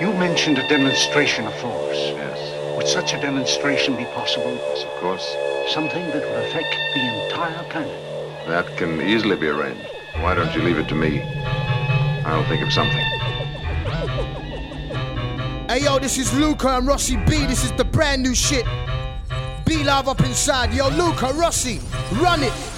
You mentioned a demonstration of force. Yes. Would such a demonstration be possible? Yes, of course. Something that would affect the entire planet. That can easily be arranged. Why don't you leave it to me? I'll think of something. Hey yo, this is Luca and Rossi B. This is the brand new shit. Be live up inside. Yo, Luca, Rossi, run it.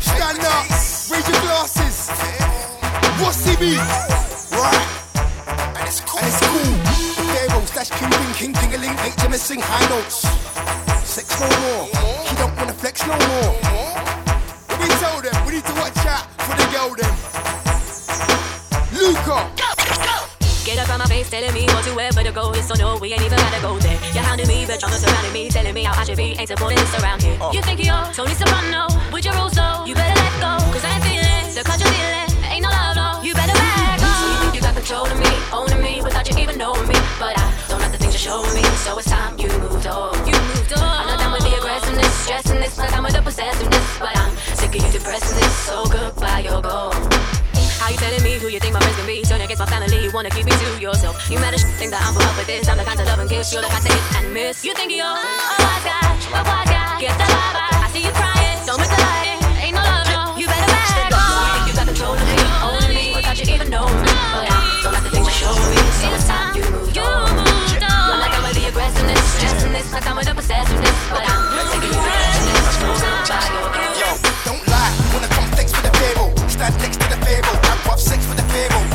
Stand up, raise your glasses. Rossi B, right, and it's cool. And it's cool. Pharaoh slash Cuban King Dingaling, HMSing high notes. Sex no more. He don't wanna flex no more. We tell them we need to watch out for the girl them. Luca. Get up on my face, telling me what to wear, but to go is so no, we ain't even gotta go there. You're hounding me, but you're surrounding me, telling me how I should be, ain't supporting this around here. Oh. You think you're Tony Soprano, with your rules, so you better let go, cause I ain't feeling the you're feeling, ain't no love, no, you better back up. So you got control of me, owning me, without you even knowing me, but I don't like the things you're showing me, so it's time you moved on. You moved on. I'm not done with the aggressiveness, stressing this, not done with the possessiveness, but I'm sick of you depressing this, so goodbye, you're gone. How you telling me who you think my friends can be? Turn against my family, you wanna keep me to yourself. You mad as shit, think that I'm put up with this. I'm the kind to love and kiss, you're the kind to hit and miss. You think you're a wise guy, a wise guy. Get the vibe, I see you crying. Don't make the light, ain't no love, no. You better back up. You think you got control of me, owning me, without you even knowing me. But I don't like the things you're showing me, so it's time you moved on. You're like I'm with the aggressiveness, stressing this, not done with the possessiveness. But I'm sick of you depressing this, so goodbye, you're Stand next to the Pharaoh. Have rough sex for the Pharaoh.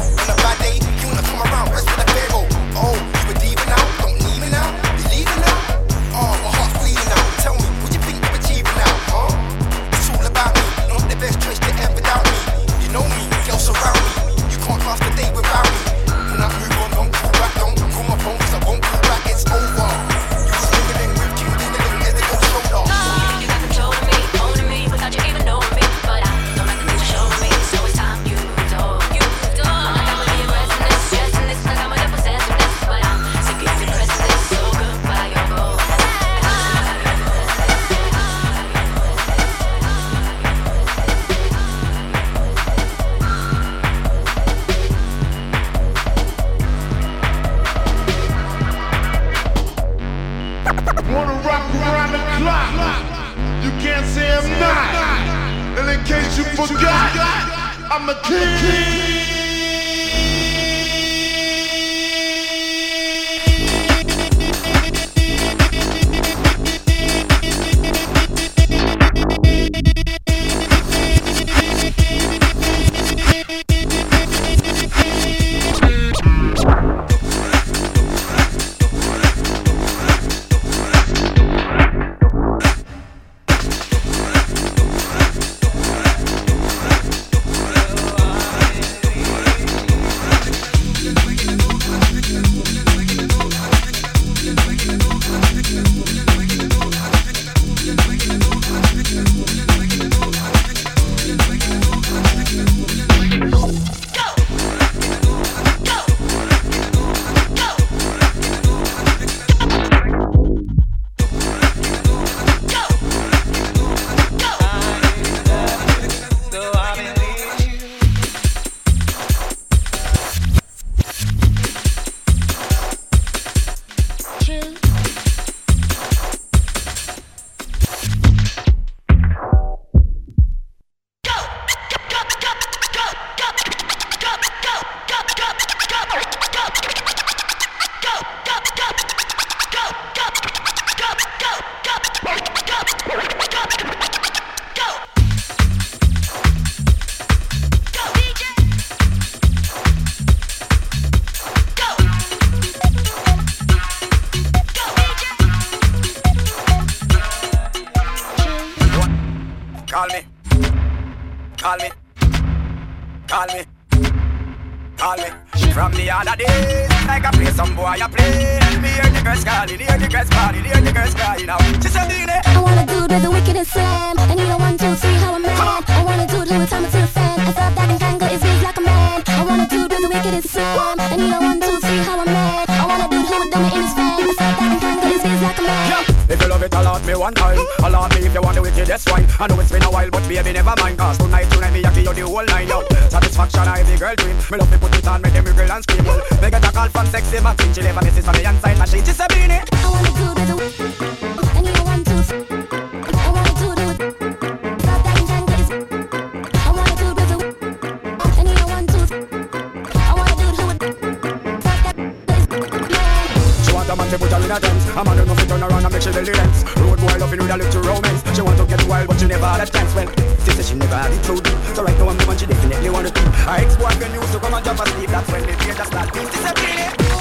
Man. She man to put her in a dance. A man who know fi turn around and make she belly dance Road boy loving with a little romance. She want to get wild but she never had a chance. Well, she said she never had it through So right now I'm the one she definitely want to be. Her ex-boyfriend used to come on, jump and drop asleep. That's when me fear just start. She said,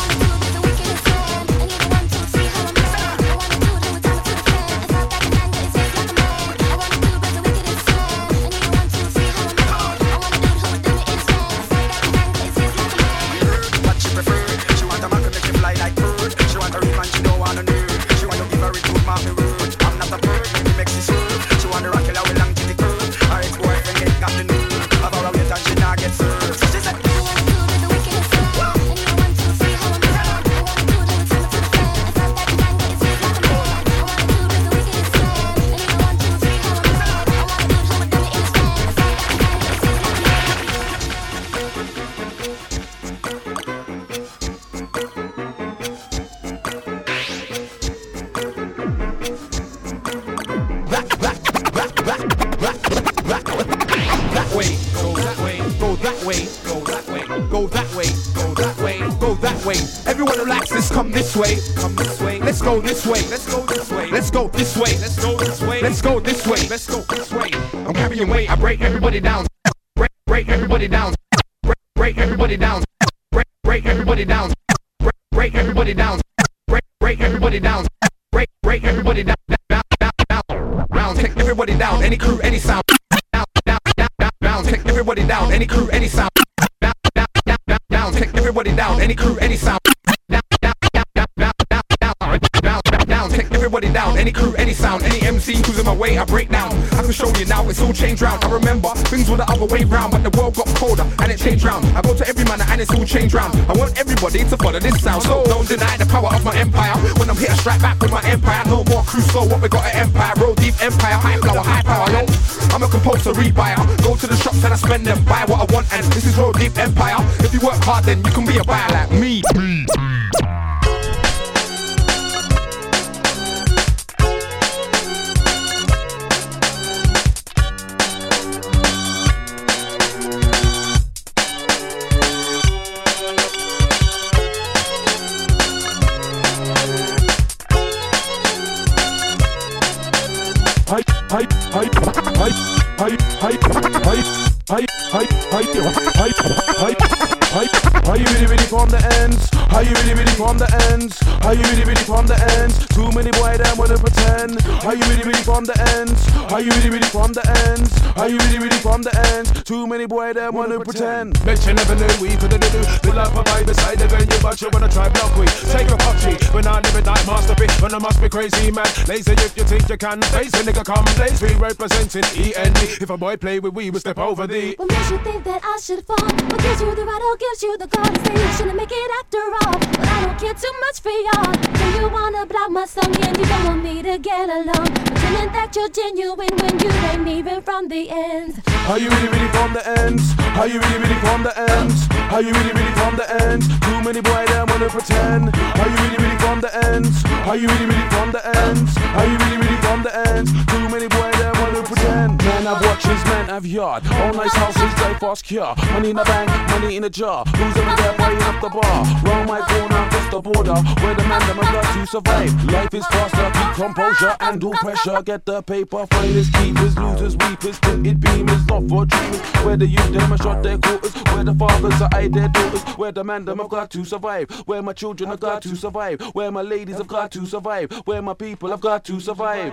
down, strike back with my empire. No more cruise, so what we got an empire, roll deep empire, high flower, high power, yo. I'm a composer, rebuyer. Go to the shops and I spend them, buy what I want, and this is roll deep empire. If you work hard, then you can be a buyer like me. Are you really, really from the ends? Are you really, really from the ends? Are you really, really from the ends? Too many boy them wanna pretend. Are you really, really from the ends? Are you really, really from the ends? Are you really, really from the ends? Too many boy them wanna pretend. Bet you never knew we could do. The life of I beside the venue, but you wanna try block we. Take a PUBG, when I live it like masterpiece. When I must be crazy man. Lazy if you think you can face a nigga come blaze. We representing END. If a boy play with we, we step over the. What makes you think that I should fall? What gives you the right or gives you the call to say you shouldn't make it after all? But I don't care too much for y'all. Do you wanna block my song and you don't want me to get along? Pretending that you're genuine when you ain't even from the ends. Are you really, really from the ends? Are you really, really from the ends? Are you really, really from the ends? Too many boy them wanna pretend. Are you really, really from the ends? Are you really, really from the ends? Are you really, really from the ends? Too many boy wanna pretend. Man have have yard. All nice houses, drive fast cure. Money in the bank, money in the jar. Who's over there playing up the bar? Round my corner, across the border, where the man them have got to survive. Life is faster, keep composure and do pressure. Get the paper, finest keepers, losers, weepers, tinted beamers, not for dreamers. Where the youth them are shot their quarters, where the fathers are eyed their daughters, where the man them have got to survive, where my children have got to survive, where my ladies have got to survive, where my people have got to survive.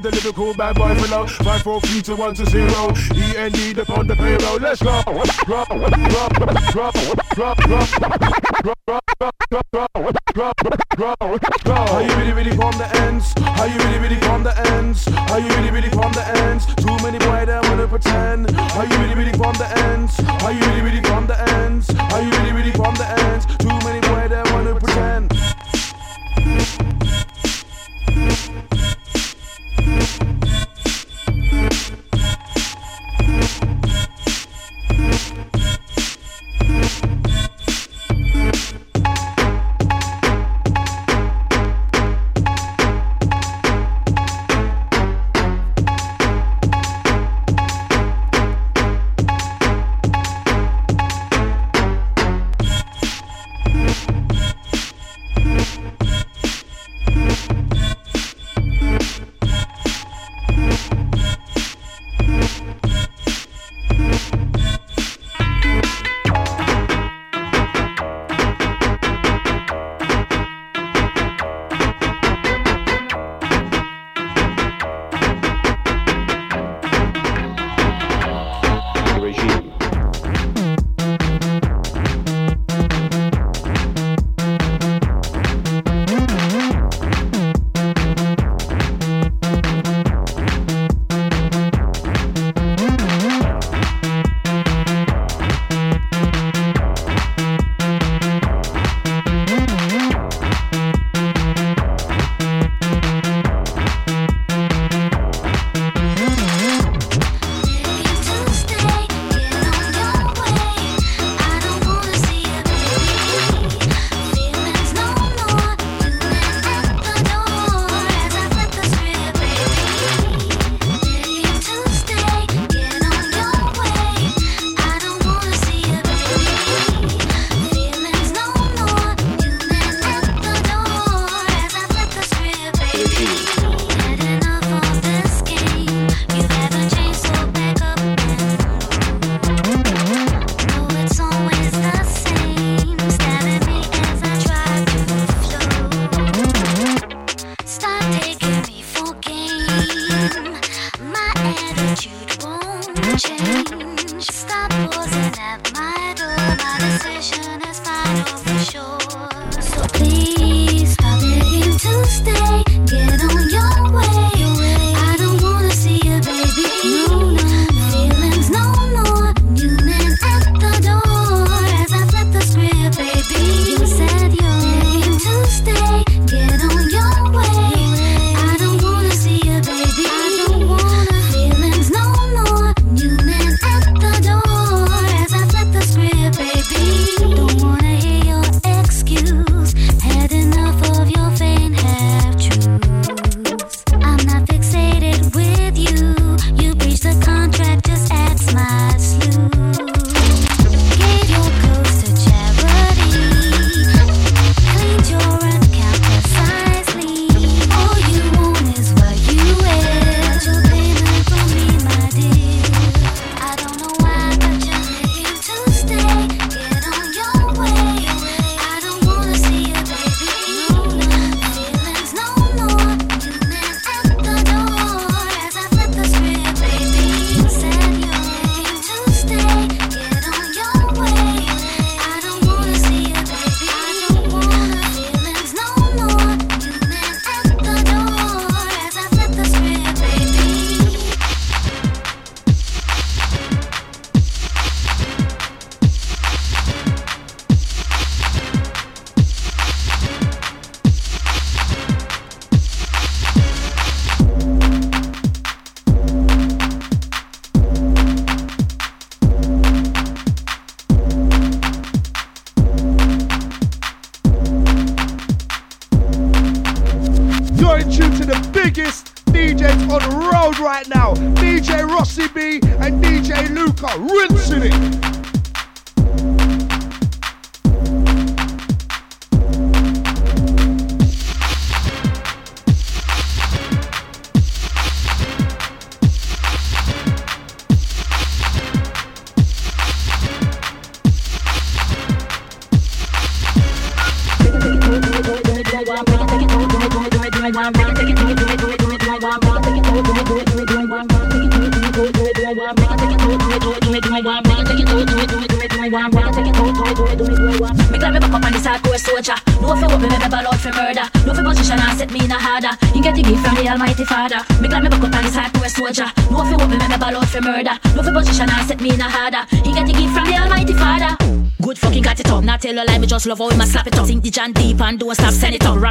with the lyrical bad boy to zero. E N D upon the payroll. Let's go. Drop, drop, drop, drop, drop, drop. Are you really, really from the ends? Are you really, really from the ends? Are you really, really from the ends? Too many boy that wanna pretend. Are you really, really from the ends? Are you really, really from the ends? Are you really, really from the ends?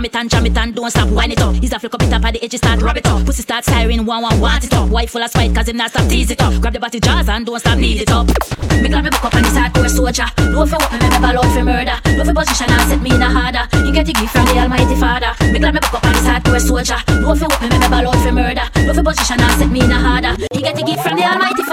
it and jam it and don't stop. Wind it up. He's a flick up it up at the edge, start rub it up. Pussy start siren, one one want it up. Wife full of spite, cause him not stop tease it up. Grab the body jars and don't stop need it up. Me glad me book up on this hardcore soldier. Know for what me me never love for murder. Know for position and set me in a harder. You get the gift from the Almighty Father. Me glad me book up on this hardcore soldier. Know for what me me never love for murder. Know for position and set me in a harder. You get the gift from the Almighty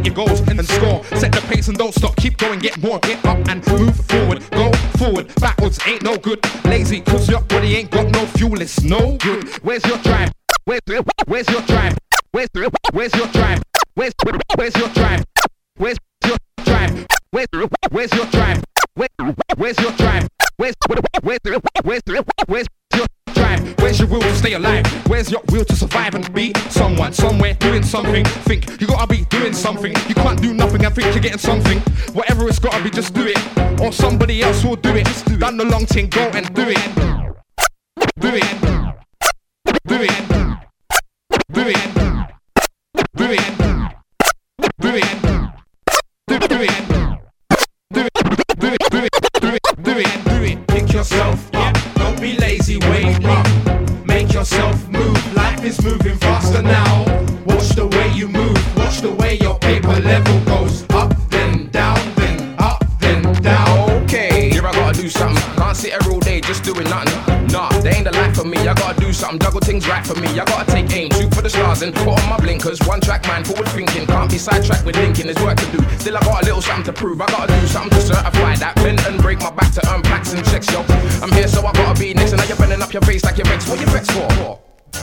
set your goals and score. Set the pace and don't stop. Keep going. Get more. Get up and move forward. Go forward. Backwards ain't no good. Lazy cause your body ain't got no fuel. It's no good. Where's your drive? Where's where's your drive? Where's where's your drive? Where's your where's your drive? Where's your drive? Where's your where's your drive? Where, where's your drive? Where's where's where's will to stay alive? Where's your will to survive and be someone somewhere doing something? Think you gotta be doing something. You can't do nothing and think you're getting something. Whatever it's gotta be, just do it, or somebody else will do it. Done the long thing, go and do it. Do it. Do it. Do it. Do it. Do for me. I gotta do something, juggle things right for me. I gotta take aim, shoot for the stars and put on my blinkers. One track mind, forward thinking. Can't be sidetracked with linking. There's work to do. Still, I got a little something to prove. I gotta do something to certify that. Bend and break my back to earn plaques and checks, yo. I'm here, so I gotta be next. And now you're bending up your face like your ex. What you vex for?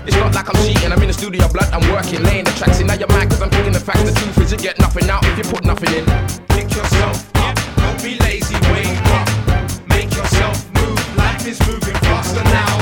It's not like I'm cheating, I'm in the studio, blood, I'm working, laying the tracks in. Now you're mad, cause I'm picking the facts. The truth is, you get nothing out if you put nothing in. Pick yourself up, don't be lazy, wake up. Make yourself move, life is moving faster now.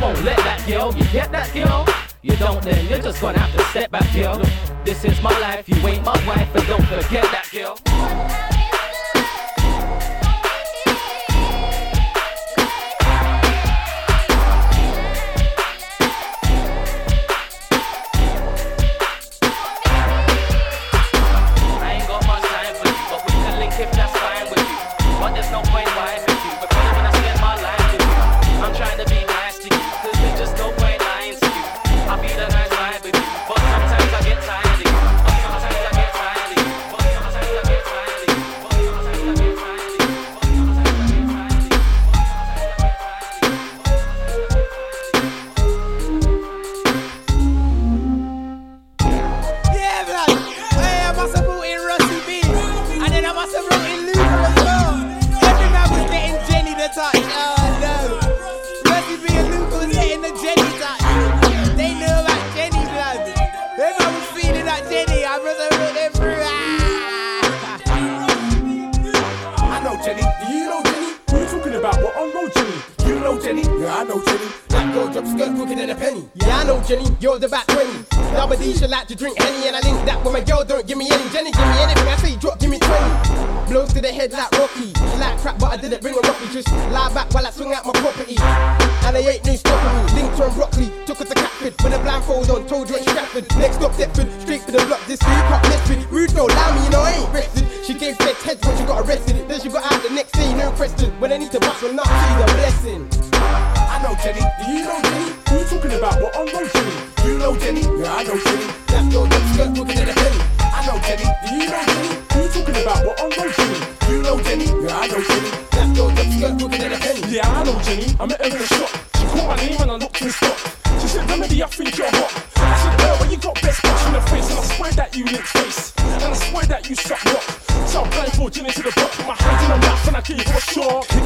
Won't let that go. You get that go? You don't then, you're just gonna have to step back, girl. This is my life, you ain't my wife, but don't forget that, girl. She said, Remedy, I think you're hot. I said, Girl, when you got best bitch in the face, and I swear that you lick face. And I swear that you suck rock. So I blindfold you into the block, with my hands in the mouth, and I give you a shock.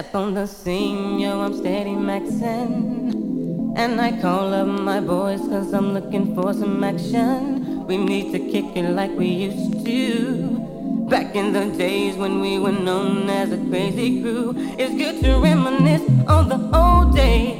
Step on the scene, yo, I'm steady maxin'. And I call up my boys cause I'm looking for some action. We need to kick it like we used to. Back in the days when we were known as a crazy crew. It's good to reminisce on the old days